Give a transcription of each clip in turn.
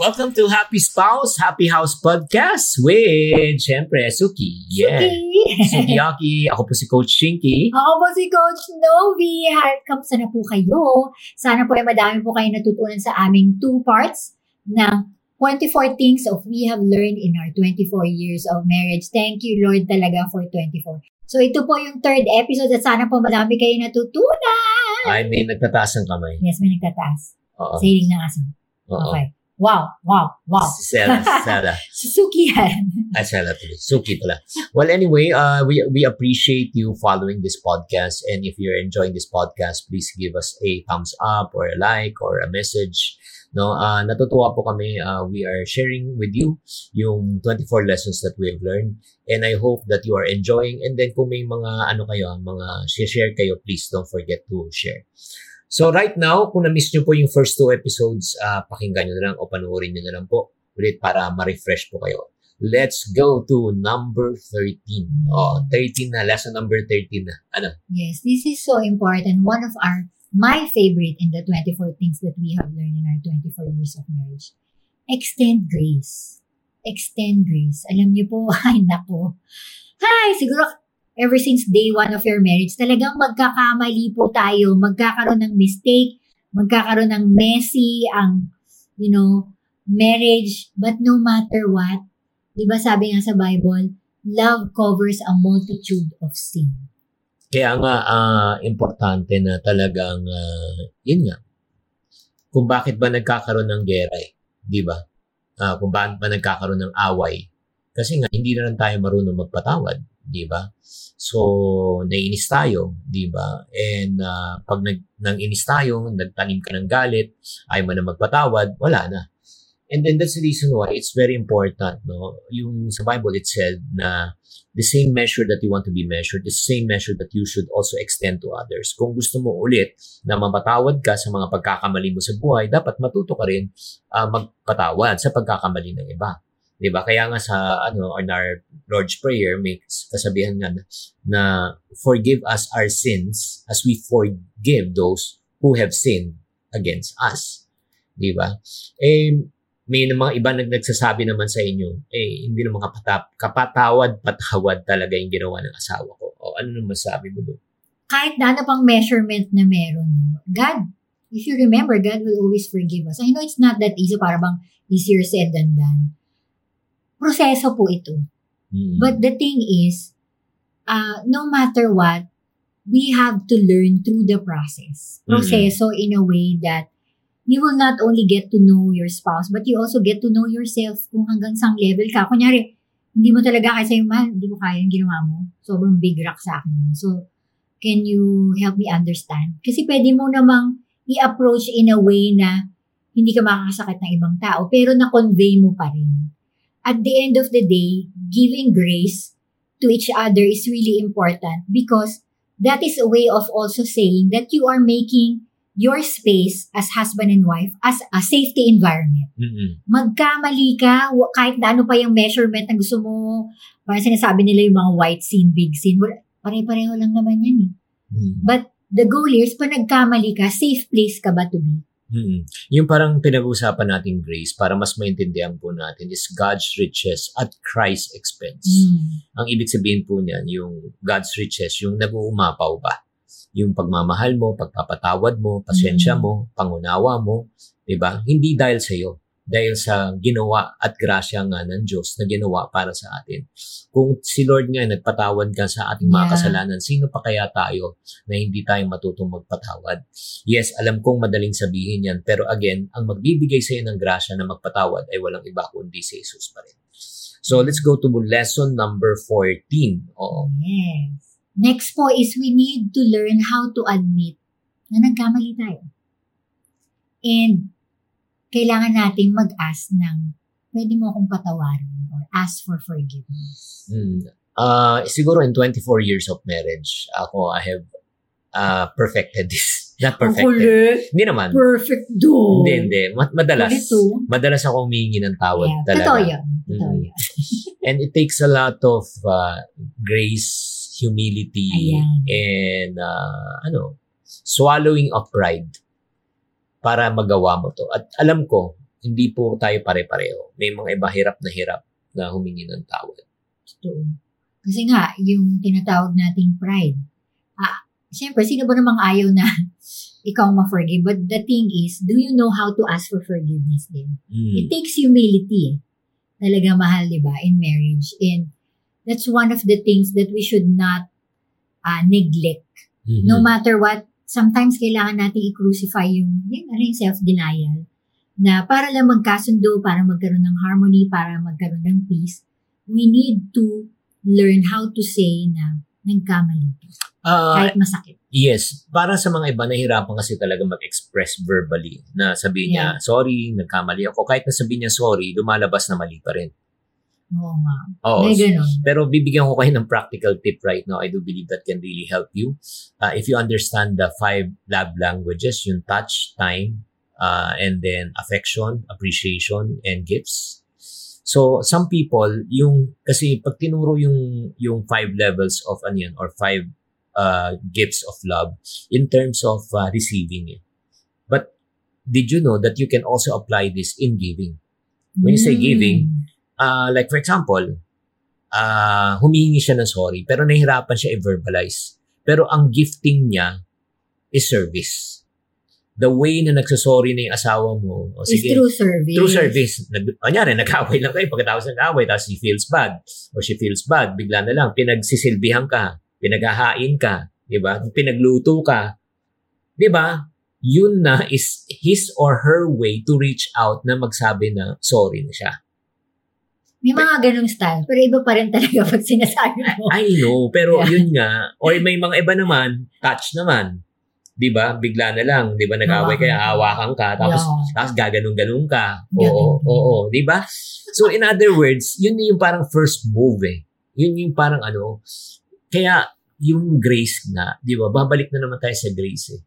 Welcome to Happy Spouse, Happy House Podcast with, syempre, Suki. Yeah. Suki Yaki. Ako po si Coach Chinky. Ako po si Coach Novi. Kamusta na po kayo? Sana po ay madami po kayo natutunan sa aming two parts ng 24 things of we have learned in our 24 years of marriage. Thank you, Lord, talaga for 24. So ito po yung third episode at sana po madami kayo natutunan. Ay, may nagtataas ng kamay. Yes, may nagtataas. Oo. Sa hiling ng aso. Oo. Okay. Wow, wow, wow. Si Sarah, si Sarah. Suzuki yan. Ay, Sarah tuloy. Suki pala. Well, anyway, uh, we we appreciate you following this podcast. And if you're enjoying this podcast, please give us a thumbs up or a like or a message. No, uh, natutuwa po kami. Uh, we are sharing with you yung 24 lessons that we have learned. And I hope that you are enjoying. And then kung may mga ano kayo, mga share kayo, please don't forget to share. So right now, kung na-miss nyo po yung first two episodes, uh, pakinggan nyo na lang o panoorin nyo na lang po ulit para ma-refresh po kayo. Let's go to number 13. Oh, 13 na. Lesson number 13 na. Ano? Yes, this is so important. One of our, my favorite in the 24 things that we have learned in our 24 years of marriage. Extend grace. Extend grace. Alam niyo po, ay nako. Hi, siguro ever since day one of your marriage, talagang magkakamali po tayo, magkakaroon ng mistake, magkakaroon ng messy ang, you know, marriage. But no matter what, di ba sabi nga sa Bible, love covers a multitude of sin. Kaya nga, ah, importante na talagang, ah, yun nga, kung bakit ba nagkakaroon ng gera eh, di ba? Ah, kung bakit ba nagkakaroon ng away. Kasi nga, hindi na lang tayo marunong magpatawad, di ba? So, naiinis tayo, di ba? And ah, pag nag, nang inis tayo, nagtanim ka ng galit, ayaw mo na magpatawad, wala na. And then that's the reason why it's very important, no? Yung sa Bible it said na the same measure that you want to be measured, the same measure that you should also extend to others. Kung gusto mo ulit na mapatawad ka sa mga pagkakamali mo sa buhay, dapat matuto ka rin ah, magpatawad sa pagkakamali ng iba. 'Di ba? Kaya nga sa ano on our Lord's Prayer may kasabihan nga na, na forgive us our sins as we forgive those who have sinned against us. 'Di ba? Eh may mga iba nag nagsasabi naman sa inyo, eh, hindi naman kapatap, kapatawad, patawad talaga yung ginawa ng asawa ko. O ano naman sabi mo doon? kahit na ano pang measurement na meron? God, if you remember, God will always forgive us. I know it's not that easy, para bang easier said than done. Proseso po ito. Mm. But the thing is, uh, no matter what, we have to learn through the process. Proseso in a way that you will not only get to know your spouse, but you also get to know yourself kung hanggang sang level ka. Kunyari, hindi mo talaga sa'yo, mahal, hindi ko kaya yung ginawa mo. Sobrang big rock sa akin. So, can you help me understand? Kasi pwede mo namang i-approach in a way na hindi ka makakasakit ng ibang tao, pero na-convey mo pa rin. At the end of the day, giving grace to each other is really important because that is a way of also saying that you are making your space as husband and wife as a safety environment Mm-mm. magkamali ka, kahit na ano pa yung measurement na gusto mo, parang sinasabi nila yung mga white sin, big wala, pare-pareho lang naman yan eh. Mm. But the goal is, pag nagkamali ka, safe place ka ba to be? Mm. Yung parang pinag-uusapan nating grace para mas maintindihan po natin is God's riches at Christ's expense. Ang ibig sabihin po niyan, yung God's riches, yung nag-uumapaw ba? Yung pagmamahal mo, pagpapatawad mo, pasensya Mm. mo, pangunawa mo, 'di ba? Hindi dahil sa iyo, dahil sa ginawa at grasya nga ng Diyos na ginawa para sa atin. Kung si Lord nga nagpatawad ka sa ating mga Yeah. kasalanan, sino pa kaya tayo na hindi tayo matutong magpatawad? Yes, alam kong madaling sabihin yan, pero again, ang magbibigay sa iyo ng grasya na magpatawad ay walang iba kundi si Jesus pa rin. So let's go to lesson number 14. Oo. Yes. Next po is we need to learn how to admit na nagkamali tayo. And kailangan nating mag-ask ng pwede mo akong patawarin or ask for forgiveness. Mm. Uh, siguro in 24 years of marriage, ako, I have uh, perfected this. Not perfected. Hindi naman. Perfect do. Hindi, hindi. Ma- madalas. Ito. Madalas ako humingi ng tawad Yeah, talaga. totoo yun. Totoo Mm. yun. And it takes a lot of uh, grace, humility, Ayan. and uh, ano, swallowing of pride para magawa mo to. At alam ko, hindi po tayo pare-pareho. May mga iba hirap na hirap na humingi ng tawad. Totoo. Kasi nga, yung tinatawag nating pride. Ah, Siyempre, sino ba namang ayaw na ikaw ma-forgive? But the thing is, do you know how to ask for forgiveness din? It Mm. takes humility. eh. Talaga mahal, di ba, in marriage. And that's one of the things that we should not uh, neglect. Mhm. No matter what, sometimes kailangan natin i-crucify yung, yung, ano, yung self-denial na para lang magkasundo, para magkaroon ng harmony, para magkaroon ng peace, we need to learn how to say na nagkamali. Ah, Kahit masakit. yes. Para sa mga iba, nahirapan kasi talaga mag-express verbally na sabihin niya, sorry, nagkamali ako. Kahit na sabihin niya sorry, lumalabas na mali pa rin. Oo nga. Oo. May ganun. Pero bibigyan ko kayo ng practical tip right now. I do believe that can really help you. Uh, if you understand the five love languages, yung touch, time, uh, and then affection, appreciation, and gifts. So, some people, yung, kasi pag tinuro yung, yung five levels of ano yun, or five uh, gifts of love in terms of uh, receiving it. But did you know that you can also apply this in giving? When you say giving, uh, like for example, uh, humihingi siya ng sorry, pero nahihirapan siya i-verbalize. Pero ang gifting niya is service. The way na nagsasorry na yung asawa mo, o is sige, through service. Through service. Nag, kanyari, nag-away lang kayo. Pagkatapos nag-away, tapos he feels bad. Or she feels bad. Bigla na lang, pinagsisilbihan ka. Pinaghahain ka. Di ba? Pinagluto ka. Di ba? Yun na is his or her way to reach out na magsabi na sorry na siya. May mga ganung style, pero iba pa rin talaga pag sinasabi mo. I know, pero Yeah. yun nga. Or may mga iba naman, touch naman. Di ba? Bigla na lang. Di ba? Nag-away kaya ka. hawakan ka. Tapos Yeah. Tapos gaganong-ganong ka. Oo, Ganon. oo, di ba? So in other words, yun yung parang first move eh. Yun yung parang ano. Kaya yung grace na, di ba? Babalik na naman tayo sa grace eh.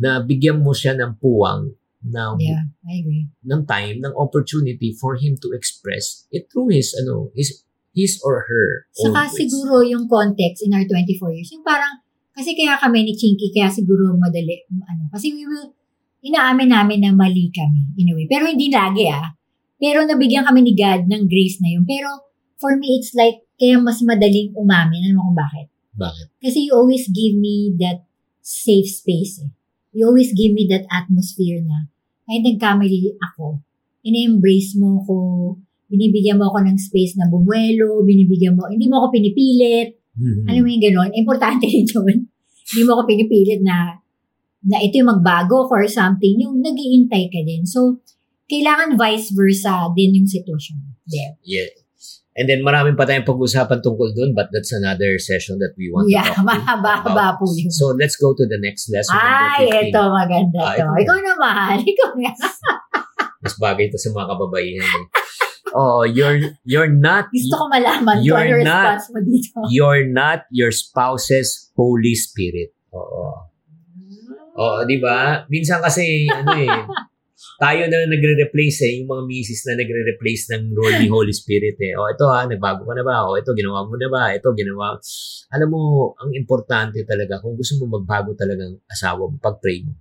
Na bigyan mo siya ng puwang na Yeah, I agree. ng time, ng opportunity for him to express it through his ano, his his or her Saka ways. siguro yung context in our 24 years, yung parang, kasi kaya kami ni Chinky, kaya siguro madali, ano, kasi we will, inaamin namin na mali kami, in a way. Pero hindi lagi ah. Pero nabigyan kami ni God ng grace na yun. Pero for me, it's like, kaya mas madaling umamin. Alam mo kung bakit? Bakit? Kasi you always give me that safe space eh. You always give me that atmosphere na kahit nagkamali ako, ina-embrace mo ko, binibigyan mo ako ng space na bumuelo, binibigyan mo, hindi mo ako pinipilit, Mhm. alam mo yung gano'n, importante rin yun. hindi mo ako pinipilit na na ito yung magbago or something, yung nag-iintay ka din. So, kailangan vice versa din yung sitwasyon. There. Yeah. And then maraming pa tayong pag-usapan tungkol dun, but that's another session that we want Yeah, to talk to mahaba-haba po yun. So let's go to the next lesson. Ay, number 15. ito maganda Ah, to. ito. Ikaw naman. Ikaw nga. Mas bagay ito sa mga kababaihan. Eh. Oh, you're you're not Gusto ko malaman You're ano not- response mo dito. you're not your spouse's Holy Spirit. Oo. Oo, di ba? Minsan kasi ano eh tayo na nagre-replace eh, yung mga misis na nagre-replace ng role ni Holy Spirit eh. O ito ha, nagbago ka na ba? O ito, ginawa mo na ba? Ito, ginawa. Alam mo, ang importante talaga, kung gusto mo magbago talagang asawa mo, pag-pray mo.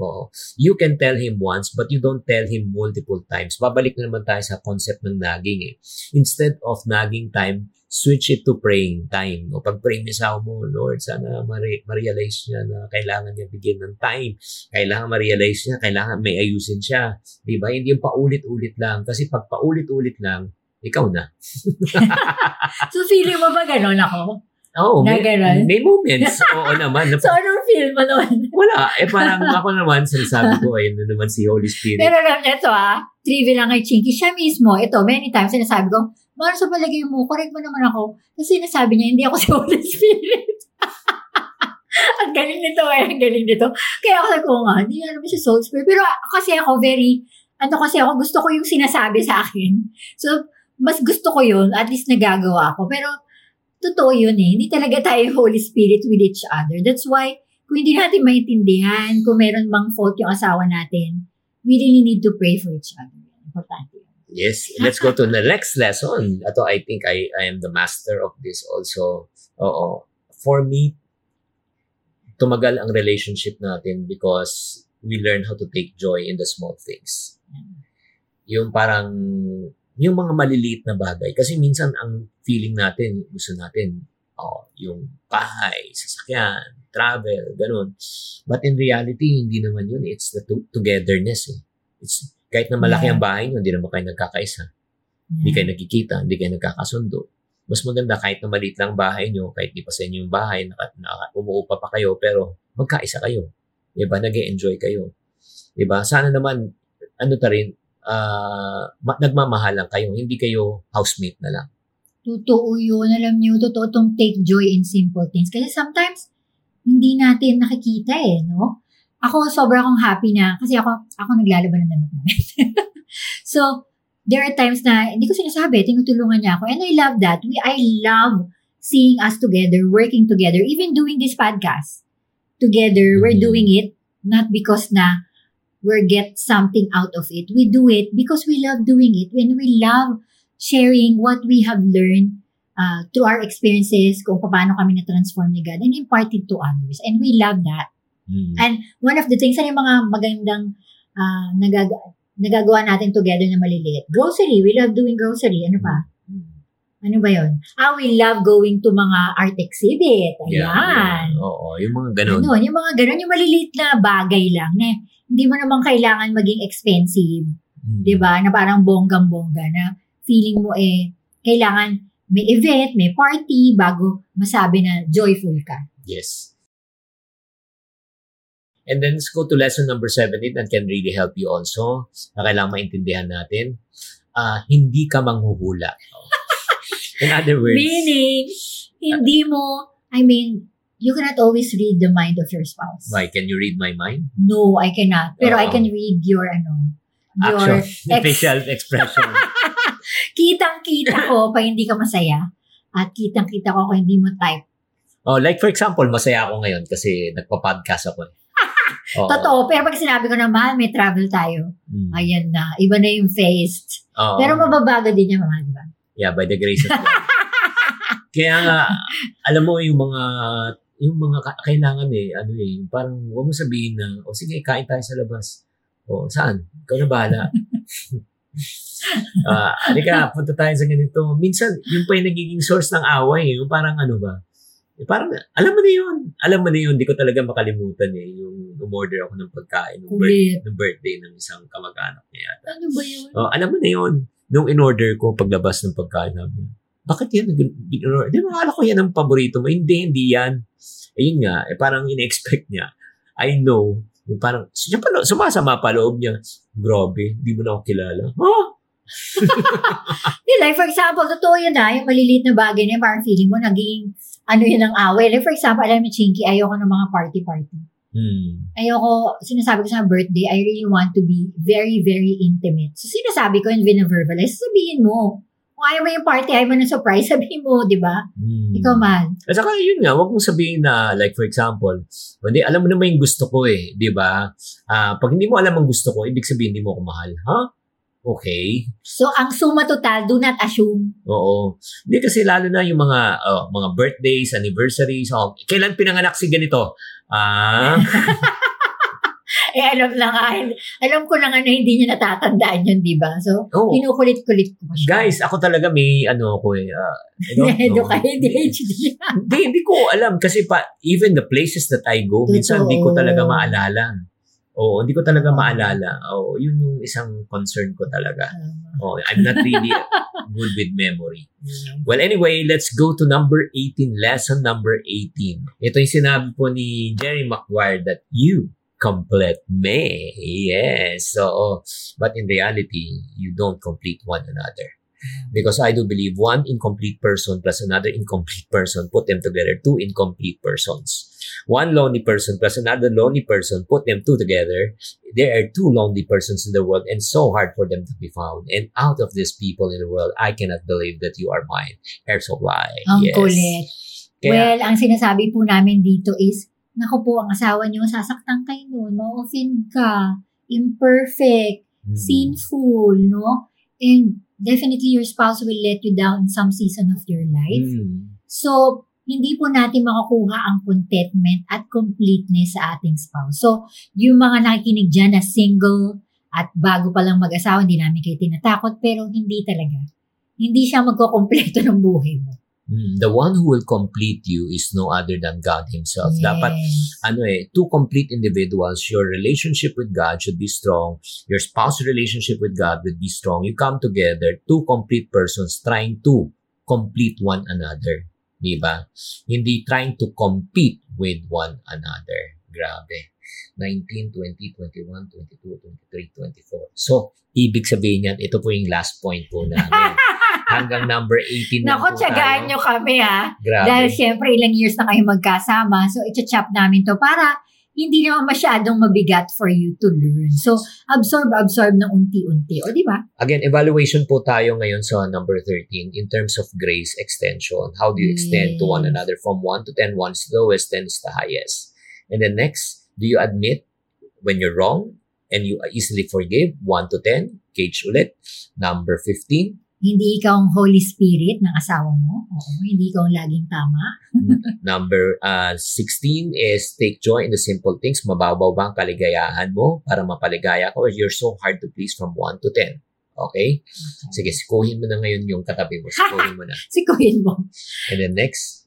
Oo. You can tell him once, but you don't tell him multiple times. Babalik na naman tayo sa concept ng nagging eh. Instead of nagging time, switch it to praying time. O pag pray mo sa mo, Lord, sana ma-re- ma-realize niya na kailangan niya bigyan ng time. Kailangan ma-realize niya, kailangan may ayusin siya. Di ba? Hindi yung paulit-ulit lang. Kasi pag paulit-ulit lang, ikaw na. So, feeling mo ba ganon ako? Oo, Na may, ganun? may moments. Oo naman. Na, So, anong feel mo noon? wala. Eh parang ako naman, sinasabi ko, ayun na naman si Holy Spirit. Pero niya ito ah, trivia lang kay Chinky. Siya mismo, ito, many times sinasabi ko, Mano sa palagay mo, correct mo naman ako. Kasi sinasabi niya, hindi ako si Holy Spirit. Ang galing nito, eh, ang galing nito. Kaya ako sabi ko nga, hindi nga naman siya soul spirit. Pero kasi ako very, ano kasi ako, gusto ko yung sinasabi sa akin. So, mas gusto ko yun, at least nagagawa ko. Pero, totoo yun eh. Hindi talaga tayo Holy Spirit with each other. That's why, kung hindi natin maintindihan, kung meron mang fault yung asawa natin, we really need to pray for each other. Importante. Yes, let's go to the next lesson. Ato, I think I, I am the master of this also. Oo. For me, tumagal ang relationship natin because we learn how to take joy in the small things. Yung parang, yung mga maliliit na bagay. Kasi minsan ang feeling natin, gusto natin, oh, yung bahay, sasakyan, travel, ganun. But in reality, hindi naman yun. It's the to- togetherness. Eh. It's kahit na malaki Yeah. ang bahay nyo, hindi naman kayo nagkakaisa. Hindi kayo nagkikita, hindi kayo nagkakasundo. Mas maganda kahit na maliit lang ang bahay nyo, kahit di pa sa inyo yung bahay, naka, naka, umuupa pa kayo, pero magkaisa kayo. Diba? nag enjoy kayo. Diba? Sana naman, ano ta rin, ah, ma- nagmamahalan kayo. Hindi kayo housemate na lang. Totoo yun. Alam niyo, totoo tong take joy in simple things. Kasi sometimes, hindi natin nakikita eh, no? Ako, sobrang akong happy na, kasi ako, ako naglalaban ng damit namin. so, there are times na, hindi ko sinasabi, tinutulungan niya ako. And I love that. We, I love seeing us together, working together, even doing this podcast together. We're Mhm. doing it, not because na we get something out of it. We do it because we love doing it. When we love sharing what we have learned uh, through our experiences, kung paano kami na-transform ni God, and impart it to others. And we love that. Hmm. And one of the things, ano yung mga magandang uh, nagag- nagagawa natin together na maliliit? Grocery. We love doing grocery. Ano pa? Ano ba yon? Ah, we love going to mga art exhibit. Ayan. Yeah, yeah. Oo, yung mga ganun. Ano, yung mga ganun, yung maliliit na bagay lang na hindi mo naman kailangan maging expensive. Hmm. 'di ba? Na parang bonggang-bongga na feeling mo eh kailangan may event, may party bago masabi na joyful ka. Yes. And then let's go to lesson number 17 that can really help you also na kailangan maintindihan natin. Ah, hindi ka manghuhula. In other words, Meaning, hindi mo, I mean, you cannot always read the mind of your spouse. why, can you read my mind? No, I cannot. Pero I Oo. can read your, ano, your Action, ex- facial expression. kitang-kita ko pa hindi ka masaya. At kitang-kita ko kung hindi mo type. oh, like for example, masaya ako ngayon kasi nagpa-podcast ako. Oo. Totoo. Pero pag sinabi ko na, mahal, may travel tayo. Mm. Ayan na. Iba na yung face. Oo. Pero mababago din niya, mga, di ba? Yeah, by the grace of God. Kaya nga, alam mo yung mga yung mga ka- kailangan eh, ano eh, parang huwag mo sabihin na, o sige, kain tayo sa labas. O, saan? Ikaw na bahala. Ah, alika, punta tayo sa ganito. Minsan, yung pa yung nagiging source ng away, yung parang ano ba, eh, parang, alam mo na yun. Alam mo na yun, di ko talaga makalimutan eh, yung umorder ako ng pagkain ng, birth, ng birthday ng isang kamag-anak niya. Ano ba yun? Oh, alam mo na yun. Nung in-order ko, paglabas ng pagkain namin, bakit yan? Di ba, akala ko yan ang paborito mo. Hindi, hindi yan. Ayun nga, eh, parang in-expect niya. I know. Yung parang, siya pa, sumasama pa loob niya. Grabe, di mo na ako kilala. Huh? Like, for example, totoo yun na, yung maliliit na bagay na parang feeling mo, naging, ano yun ang away. Like, for example, alam mo, Chinky, ayoko ng mga party-party. Hmm. Ayoko, sinasabi ko sa birthday, I really want to be very, very intimate. So, sinasabi ko and vina-verbalize, sabihin mo. Kung ayaw mo yung party, ayaw mo ng surprise, sabihin mo, di ba? Hmm. Ikaw man. At saka yun nga, wag mong sabihin na, like for example, hindi, alam mo naman yung gusto ko eh, di ba? Ah, pag hindi mo alam ang gusto ko, ibig sabihin hindi mo ako mahal. Ha? Okay. So, ang suma total, do not assume. Oo. Hindi kasi lalo na yung mga oh, mga birthdays, anniversaries, oh, kailan pinanganak si ganito? Ah, Eh, alam lang, ah, alam ko lang na hindi niya natatandaan yun, di ba? So, oh. kinukulit-kulit ko siya. Guys, ako talaga may ano ako eh. I don't Edo know. ka, ADHD. Hindi, hindi ko alam kasi pa even the places that I go, minsan hindi ko Totoo. talaga maalala. Oo, hindi ko talaga maalala. Oo, yun yung isang concern ko talaga. Oh, I'm not really good with memory. Well, anyway, let's go to number 18, lesson number 18. Ito yung sinabi po ni Jerry Maguire that you complete me. Yes. So, but in reality, you don't complete one another. Because I do believe one incomplete person plus another incomplete person, put them together, two incomplete persons. One lonely person plus another lonely person, put them two together, there are two lonely persons in the world and so hard for them to be found. And out of these people in the world, I cannot believe that you are mine. Air supply. Ang yes. kulit. Kaya, well, ang sinasabi po namin dito is, naku po, ang asawa niyo, sasaktan kayo nun, ma-offend ka, imperfect, mm, sinful, no? And definitely your spouse will let you down in some season of your life. mm, So, hindi po natin makakuha ang contentment at completeness sa ating spouse. So, yung mga nakikinig dyan na single at bago pa lang mag-asawa, hindi namin kayo tinatakot, pero hindi talaga. Hindi siya magkukompleto ng buhay mo. mm. the one who will complete you is no other than God Himself. Dapat Yes. ano eh, two complete individuals, your relationship with God should be strong, your spouse relationship with God would be strong. You come together, two complete persons trying to complete one another. Di ba? Hindi trying to compete with one another. Grabe. 19, 20, 21, 22, 23, 24. So, ibig sabihin yan, ito po yung last point po namin. Hanggang number 18 na Naku, po tiyagaan nyo kami ha. Grabe. Dahil syempre ilang years na kayo magkasama. So, iti-chop namin to para hindi naman masyadong mabigat for you to learn. So, absorb, absorb ng unti-unti. O, di ba? Again, evaluation po tayo ngayon sa number 13 in terms of grace extension. How do you extend to one Yes. another from 1 to 10? 1 is the lowest, 10 is the highest. And then next, do you admit when you're wrong and you easily forgive? 1 to 10, gauge ulit. Number 15, Hindi ikaw ang Holy Spirit ng asawa mo. Oo, hindi ikaw ang laging tama. number uh, 16 is take joy in the simple things. Mababaw ba ang kaligayahan mo para mapaligaya ka or you're so hard to please from 1 to 10? Okay? Sige, sikuhin mo na ngayon yung katabi mo. Sikuhin mo na. Sikuhin mo. And then next,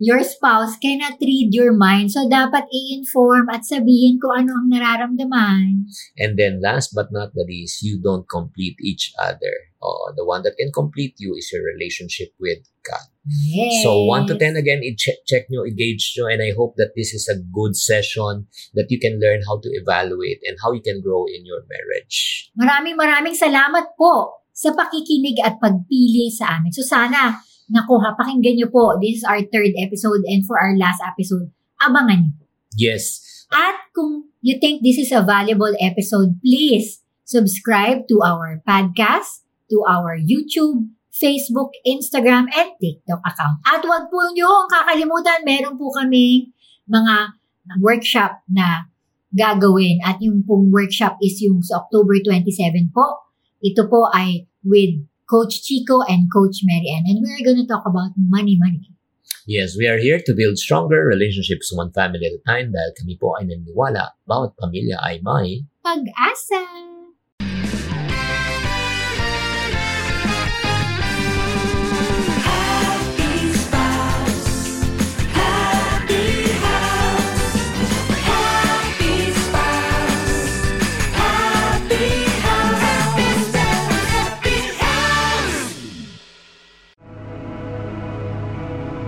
Your spouse cannot read your mind. So, dapat i-inform at sabihin ko ano ang nararamdaman. And then last but not the least, you don't complete each other. Oh, the one that can complete you is your relationship with God. Yes. So 1 to 10 again, i-check check nyo, i-gauge nyo, and I hope that this is a good session that you can learn how to evaluate and how you can grow in your marriage. Maraming maraming salamat po sa pakikinig at pagpili sa amin. So sana, naku ha, pakinggan nyo po. This is our third episode and for our last episode, abangan nyo. Yes. At kung you think this is a valuable episode, please subscribe to our podcast, to our YouTube, Facebook, Instagram, and TikTok account. At wag po nyo ang kakalimutan, meron po kami mga workshop na gagawin. At yung pong workshop is yung sa October 27 po. Ito po ay with Coach Chico and Coach Marianne. And we're gonna talk about money, money. Yes, we are here to build stronger relationships one family at a time dahil kami po ay naniniwala bawat pamilya ay may Pag-asa! Happy